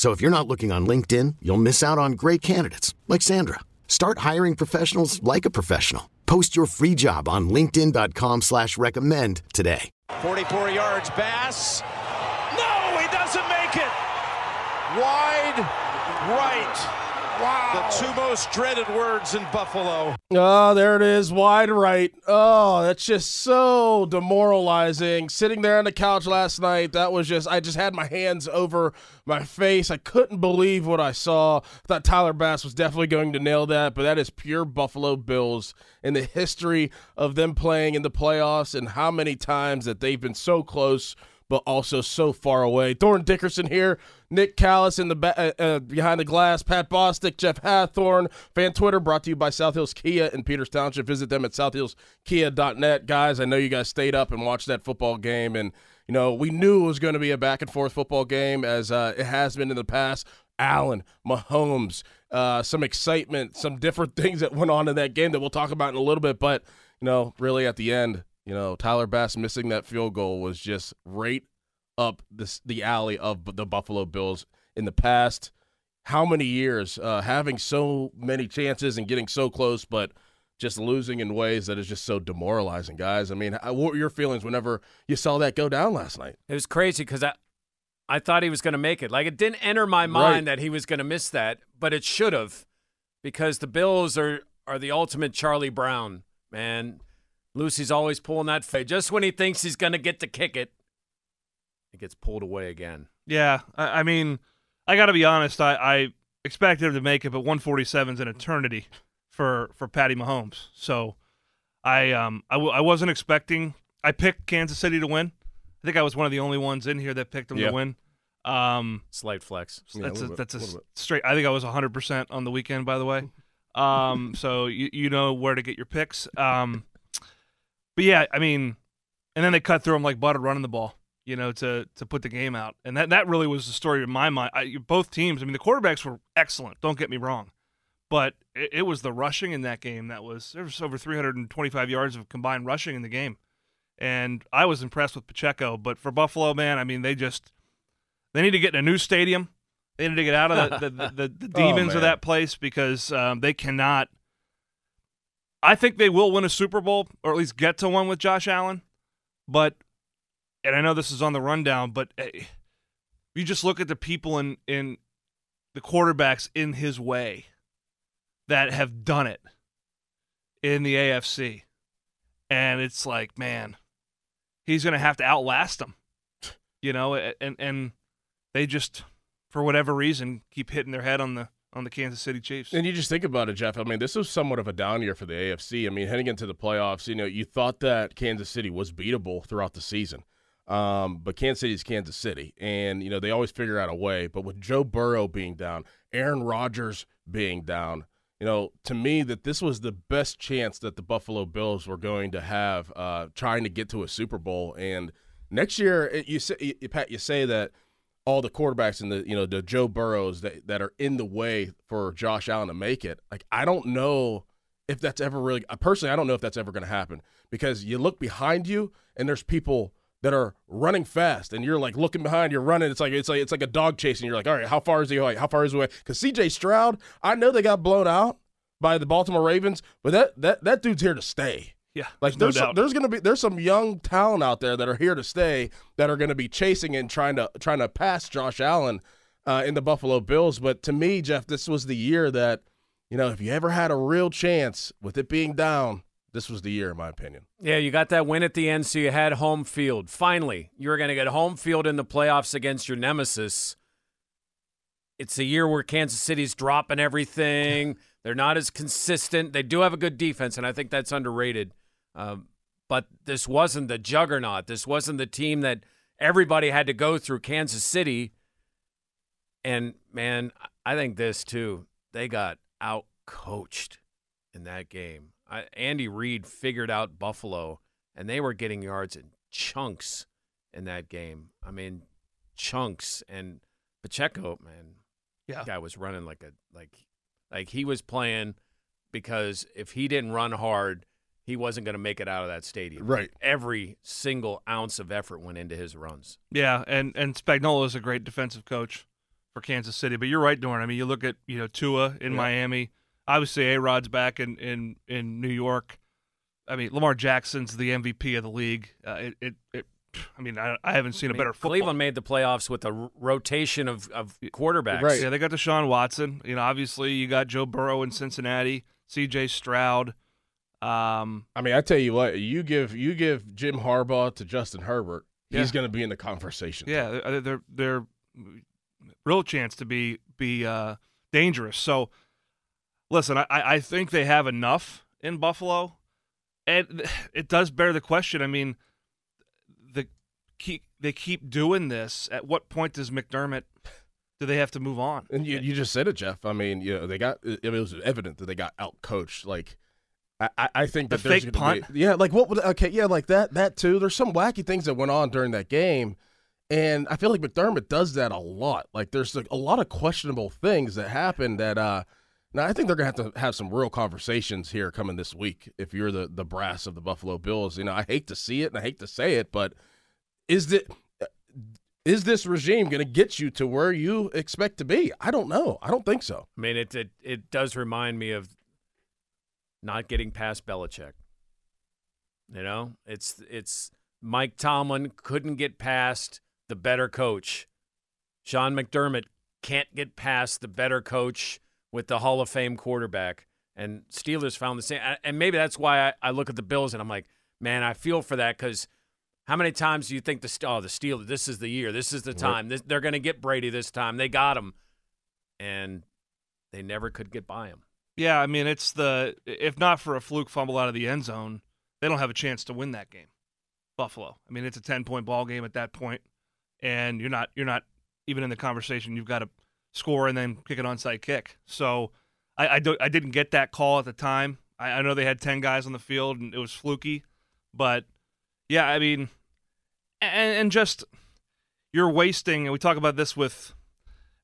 So if you're not looking on LinkedIn, you'll miss out on great candidates like Sandra. Start hiring professionals like a professional. Post your free job on LinkedIn.com slash recommend today. 44 yards, Bass. No, he doesn't make it. Wide right. Wow. The two most dreaded words in Buffalo. Oh, there it is, wide right. Oh, that's just so demoralizing. Sitting there on the couch last night, that was just, I just had my hands over my face. I couldn't believe what I saw. thought Tyler Bass was definitely going to nail that, but that is pure Buffalo Bills in the history of them playing in the playoffs and how many times that they've been so close but also so far away. Dorin Dickerson here, Nick Callis in the ba- uh, uh, behind the glass, Pat Bostick, Jeff Hathhorn, fan Twitter brought to you by South Hills Kia in Peters Township. Visit them at southhillskia.net. Guys, I know you guys stayed up and watched that football game, and you know we knew it was going to be a back and forth football game as uh, it has been in the past. Allen, Mahomes, uh, some excitement, some different things that went on in that game that we'll talk about in a little bit, but you know, really at the end, you know, Tyler Bass missing that field goal was just right up this, the alley of the Buffalo Bills in the past. How many years uh, having so many chances and getting so close, but just losing in ways that is just so demoralizing, guys. I mean, what were your feelings whenever you saw that go down last night? It was crazy because I, I thought he was going to make it. Like it didn't enter my mind right. that he was going to miss that, but it should have, because the Bills are are the ultimate Charlie Brown man. Lucy's always pulling that fade. Just when he thinks he's going to get to kick it, it gets pulled away again. Yeah, I, I mean, I got to be honest. I, I expected him to make it, but 147 is an eternity for for Patty Mahomes. So I um I w- I wasn't expecting. I picked Kansas City to win. I think I was one of the only ones in here that picked them yep. to win. Um, Slight flex. Yeah, that's a, a that's a, a straight. I think I was 100 percent on the weekend. By the way, um, so you you know where to get your picks. Um, but yeah, I mean, and then they cut through him like butter running the ball, you know, to to put the game out, and that that really was the story in my mind. I, both teams, I mean, the quarterbacks were excellent. Don't get me wrong, but it, it was the rushing in that game that was there was over 325 yards of combined rushing in the game, and I was impressed with Pacheco. But for Buffalo, man, I mean, they just they need to get in a new stadium. They need to get out of the the, the, the oh, demons oh, of that place because um, they cannot I think they will win a Super Bowl or at least get to one with Josh Allen. But, and I know this is on the rundown, but hey, eh, you just look at the people in, in the quarterbacks in his way that have done it in the AFC. And it's like, man, he's going to have to outlast them, you know, and, and they just, for whatever reason, keep hitting their head on the on the Kansas City Chiefs. And you just think about it, Jeff. I mean, this was somewhat of a down year for the AFC. I mean, heading into the playoffs, you know, you thought that Kansas City was beatable throughout the season. Um, but Kansas City is Kansas City, and you know they always figure out a way. But with Joe Burrow being down, Aaron Rodgers being down, you know, to me that this was the best chance that the Buffalo Bills were going to have uh, trying to get to a Super Bowl. And next year, you say, Pat, you say that all the quarterbacks and the you know the Joe Burrows that, that are in the way for Josh Allen to make it. Like I don't know if that's ever really personally I don't know if that's ever going to happen because you look behind you and there's people that are running fast and you're like looking behind you're running it's like it's like it's like a dog chasing you're like all right how far is he away? How far is he away? Because CJ Stroud I know they got blown out by the Baltimore Ravens but that that that dude's here to stay yeah, like there's there's, no some, there's gonna be there's some young talent out there that are here to stay that are gonna be chasing and trying to trying to pass Josh Allen uh, in the Buffalo Bills. But to me, Jeff, this was the year that you know, if you ever had a real chance with it being down, this was the year, in my opinion. Yeah, you got that win at the end, so you had home field. Finally, you were going to get home field in the playoffs against your nemesis. It's a year where Kansas City's dropping everything. They're not as consistent. They do have a good defense, and I think that's underrated. Um, but this wasn't the juggernaut. This wasn't the team that everybody had to go through Kansas City. And man, I think this too. They got out coached in that game. I, Andy Reid figured out Buffalo, and they were getting yards in chunks in that game. I mean, chunks. And Pacheco, man, Yeah. guy was running like a like like he was playing because if he didn't run hard, he wasn't going to make it out of that stadium. Right. Every single ounce of effort went into his runs. Yeah, and and Spagnuolo is a great defensive coach for Kansas City. But you're right, Dorn. I mean, you look at you know Tua in Yeah. Miami. Obviously, A Rod's back in, in in New York. I mean, Lamar Jackson's the MVP of the league. Uh, it, it it I mean, I, I haven't seen I a mean, better football. Cleveland made the playoffs with a r- rotation of, of quarterbacks. Right. Yeah, they got Deshaun Watson. You know, obviously you got Joe Burrow in Cincinnati, C.J. Stroud. Um, I mean, I tell you what, you give you give Jim Harbaugh to Justin Herbert, he's Yeah. going to be in the conversation. yeah, they're they're, they're real chance to be be uh, dangerous. So, listen, I, I think they have enough in Buffalo, and it does bear the question. I mean, the keep they keep doing this. At what point does McDermott? Do they have to move on? And you, you just said it, Jeff. I mean, you know, they got it it was evident that they got out coached. Like, I, I- I think The that there's fake gonna punt? Be, yeah, like what would okay, yeah, like that that too. There's some wacky things that went on during that game, and I feel like McDermott does that a lot. Like, there's like, a lot of questionable things that happen that. uh now I think they're gonna have to have some real conversations here coming this week. If you're the the brass of the Buffalo Bills, you know I hate to see it and I hate to say it, but is it is this regime going to get you to where you expect to be? I don't know. I don't think so. I mean, it, it it does remind me of not getting past Belichick. You know, it's it's Mike Tomlin couldn't get past the better coach. Sean McDermott can't get past the better coach with the Hall of Fame quarterback. And Steelers found the same. And maybe that's why I, I look at the Bills and I'm like, man, I feel for that because how many times do you think the oh the Steelers? This is the year. This is the time. This, they're going to get Brady this time. They got him, and they never could get by him. Yeah, I mean, it's the if not for a fluke fumble out of the end zone, they don't have a chance to win that game. Buffalo. I mean, it's a ten point ball game at that point, and you're not you're not even in the conversation. You've got to score and then kick an onside kick. So I I, do, I didn't get that call at the time. I, I know they had ten guys on the field and it was fluky, but yeah, I mean, and, and just you're wasting. And we talk about this with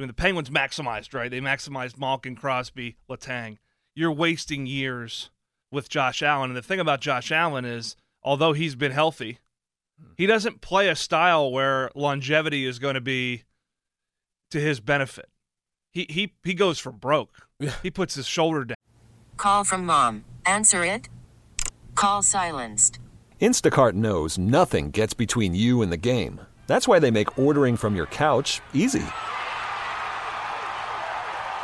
I mean, the Penguins maximized, right? They maximized Malkin, Crosby, Letang. You're wasting years with Josh Allen. And the thing about Josh Allen is, although he's been healthy, he doesn't play a style where longevity is going to be to his benefit. He he he goes for broke. Yeah. He puts his shoulder down. Call from mom. Answer it. Call silenced. Instacart knows nothing gets between you and the game. That's why they make ordering from your couch easy.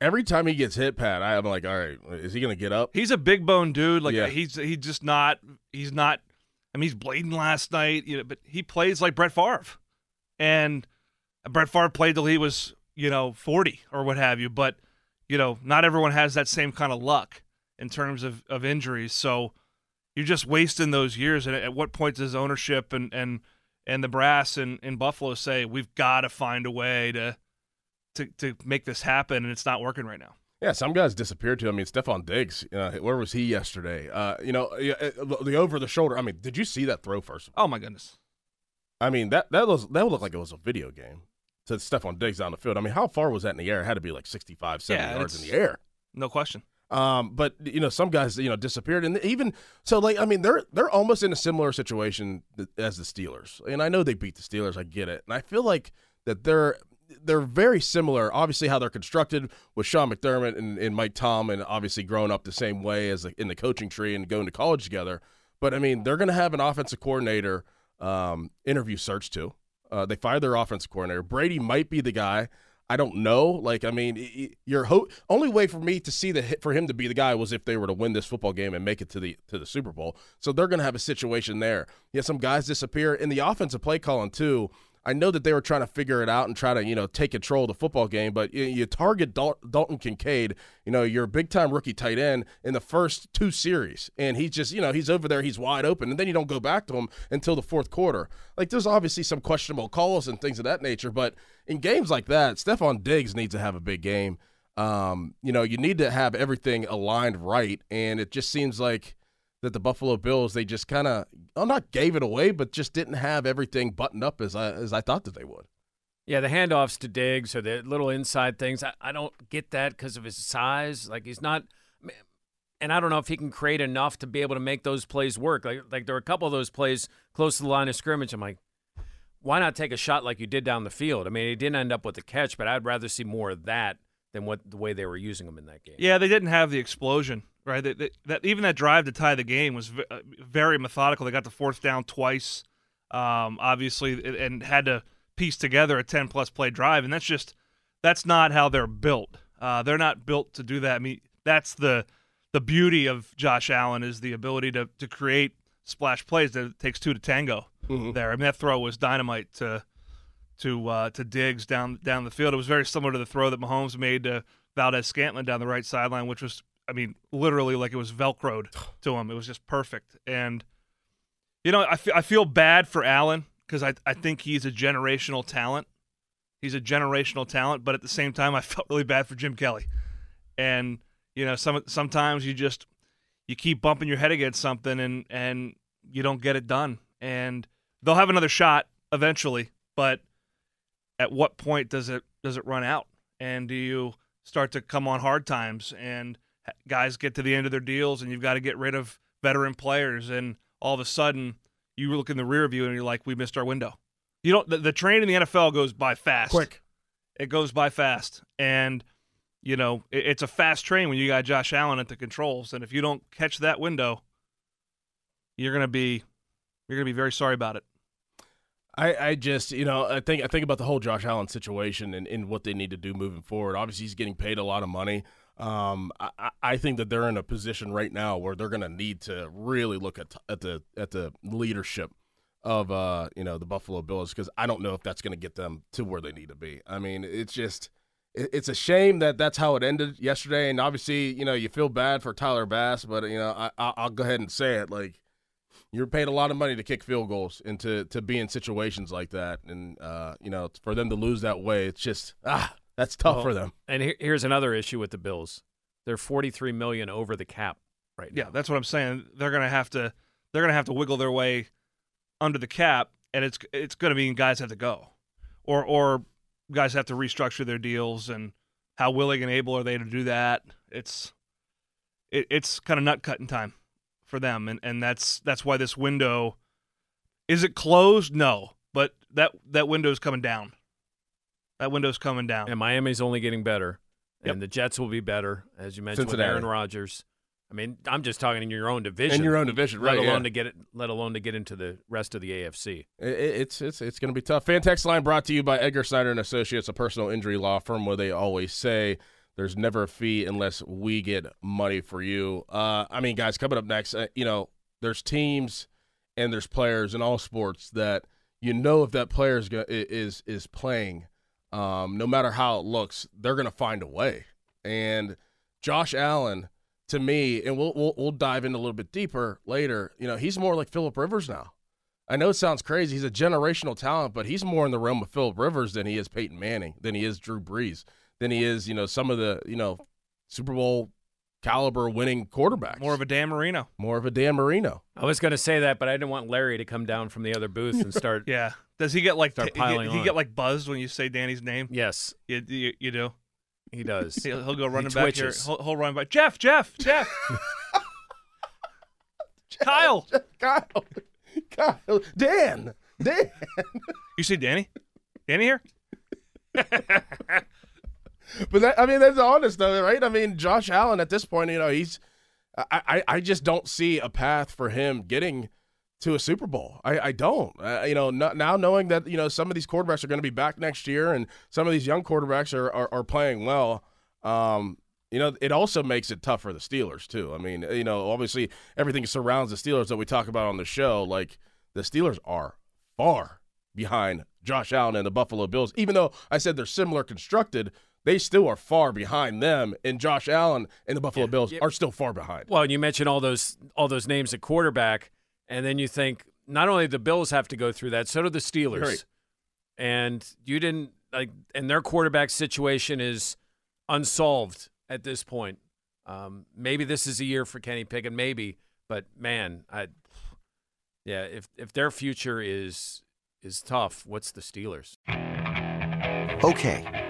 Every time he gets hit, Pat, I'm like, all right, is he going to get up? He's a big bone dude. Like Yeah. Uh, he's he's just not he's not. I mean, he's bleeding last night, you know, but he plays like Brett Favre, and Brett Favre played till he was you know 40 or what have you. But you know, not everyone has that same kind of luck in terms of of injuries. So you're just wasting those years. And at what point does ownership and and and the brass in, in Buffalo say we've got to find a way to to to make this happen, and it's not working right now. Yeah, some guys disappeared too. I mean, Stefon Diggs, uh, where was he yesterday? Uh, you know, the over the shoulder. I mean, did you see that throw first? Oh my goodness! I mean, that that was that would look like it was a video game to Stefon Diggs down the field. I mean, how far was that in the air? It had to be like 65, 70 Yeah, yards in the air. No question. Um, but you know, some guys you know disappeared, and even so, like I mean, they're they're almost in a similar situation as the Steelers, and I know they beat the Steelers. I get it, and I feel like that they're they're very similar. Obviously, how they're constructed with Sean McDermott and, and Mike Tom, and obviously growing up the same way as in the coaching tree and going to college together. But I mean, they're going to have an offensive coordinator um, interview search too. Uh, they fired their offensive coordinator. Brady might be the guy. I don't know. Like, I mean, your ho- only way for me to see the hit for him to be the guy was if they were to win this football game and make it to the to the Super Bowl. So they're going to have a situation there. Yeah, some guys disappear in the offensive play calling too. I know that they were trying to figure it out and try to you know take control of the football game, but you, you target Dal- Dalton Kincaid, you know, you're a big time rookie tight end in the first two series, and he's just you know he's over there, he's wide open, and then you don't go back to him until the fourth quarter. Like there's obviously some questionable calls and things of that nature, but in games like that, Stefon Diggs needs to have a big game. Um, you know, you need to have everything aligned right, and it just seems like that the Buffalo Bills they just kind of well, not gave it away, but just didn't have everything buttoned up as I as I thought that they would. Yeah, the handoffs to Diggs or the little inside things, I, I don't get that because of his size. Like he's not, and I don't know if he can create enough to be able to make those plays work. Like like there were a couple of those plays close to the line of scrimmage. I'm like, why not take a shot like you did down the field? I mean, he didn't end up with the catch, but I'd rather see more of that than what the way they were using him in that game. Yeah, they didn't have the explosion, right? That, that, that even that drive to tie the game was v- uh, very methodical. They got the fourth down twice, um, obviously, and- had to piece together a ten plus play drive, and that's just that's not how they're built. Uh, they're not built to do that. I mean, that's the the beauty of Josh Allen is the ability to to create splash plays. That takes two to tango. There, I mean, that throw was dynamite to to uh, to Diggs down down the field. It was very similar to the throw that Mahomes made to Valdes-Scantling down the right sideline, which was, I mean, literally like it was velcroed to him. It was just perfect. And you know, I fe- I feel bad for Allen because I I think he's a generational talent. He's a generational talent, but at the same time, I felt really bad for Jim Kelly. And you know, some sometimes you just you keep bumping your head against something and and you don't get it done. And they'll have another shot eventually, but at what point does it does it run out? And do you start to come on hard times and guys get to the end of their deals and you've got to get rid of veteran players and all of a sudden you look in the rear view and you're like we missed our window. You don't the, the train in the NFL goes by fast. Quick. It goes by fast and you know, it, it's a fast train when you got Josh Allen at the controls and if you don't catch that window you're going to be you're going to be very sorry about it. I, I just you know I think I think about the whole Josh Allen situation and, and what they need to do moving forward. Obviously, he's getting paid a lot of money. Um, I, I- think that they're in a position right now where they're going to need to really look at at the at the leadership of uh you know the Buffalo Bills because I don't know if that's going to get them to where they need to be. I mean, it's just it- it's a shame that that's how it ended yesterday, and obviously you know you feel bad for Tyler Bass, but you know I I'll go ahead and say it like you're paid a lot of money to kick field goals and to, to be in situations like that. And, uh, you know, for them to lose that way, it's just, ah, that's tough Well, for them. And here, here's another issue with the Bills: they're 43 million over the cap right now. Yeah, that's what I'm saying. They're gonna have to they're gonna have to wiggle their way under the cap, and it's it's gonna mean guys have to go, or or guys have to restructure their deals, and how willing and able are they to do that? It's it, it's kind of nut cutting time for them, and and that's that's why this window is it closed? No, but that that window is coming down. That window's coming down. And Miami's only getting better, Yep. and the Jets will be better, as you mentioned with Aaron Rodgers. I mean, I'm just talking in your own division. In your own division, right? Let alone yeah. to get it. Let alone to get into the rest of the AFC. It, it's it's it's going to be tough. Fantex line brought to you by Edgar Snyder and Associates, a personal injury law firm where they always say there's never a fee unless we get money for you. Uh, I mean, guys, coming up next, uh, you know, there's teams and there's players in all sports that you know if that player is is is playing, um, no matter how it looks, they're going to find a way. And Josh Allen to me, and we'll, we'll we'll dive in a little bit deeper later. You know, he's more like Philip Rivers now. I know it sounds crazy. He's a generational talent, but he's more in the realm of Philip Rivers than he is Peyton Manning, than he is Drew Brees, than he is you know some of the you know Super Bowl caliber winning quarterbacks. More of a Dan Marino. More of a Dan Marino. I was going to say that, but I didn't want Larry to come down from the other booth and start. Yeah. Does he get like Start t- piling he, he on. get like buzzed when you say Danny's name? Yes, You, you, you do. he does. He'll, he'll go running He back here. He'll, he'll run by Jeff, Jeff, Jeff. Kyle. Kyle, Kyle, Dan, Dan. You see Danny? Danny here? But that, I mean, that's honest though, right? I mean, Josh Allen at this point, you know, he's. I, I, I just don't see a path for him getting to a Super Bowl. I, I don't. Uh, you know, no, now knowing that you know some of these quarterbacks are going to be back next year, and some of these young quarterbacks are are, are playing well. Um, you know, it also makes it tough for the Steelers too. I mean, you know, obviously everything surrounds the Steelers that we talk about on the show. Like the Steelers are far behind Josh Allen and the Buffalo Bills, even though I said they're similar constructed. They still are far behind them, and Josh Allen and the Buffalo Bills are still far behind. Well, and you mentioned all those all those names at quarterback, and then you think not only the Bills have to go through that, so do the Steelers. Right. And you didn't like, and their quarterback situation is unsolved at this point. Um, maybe this is a year for Kenny Pickett, maybe, but man, I, yeah, if if their future is is tough, what's the Steelers? Okay,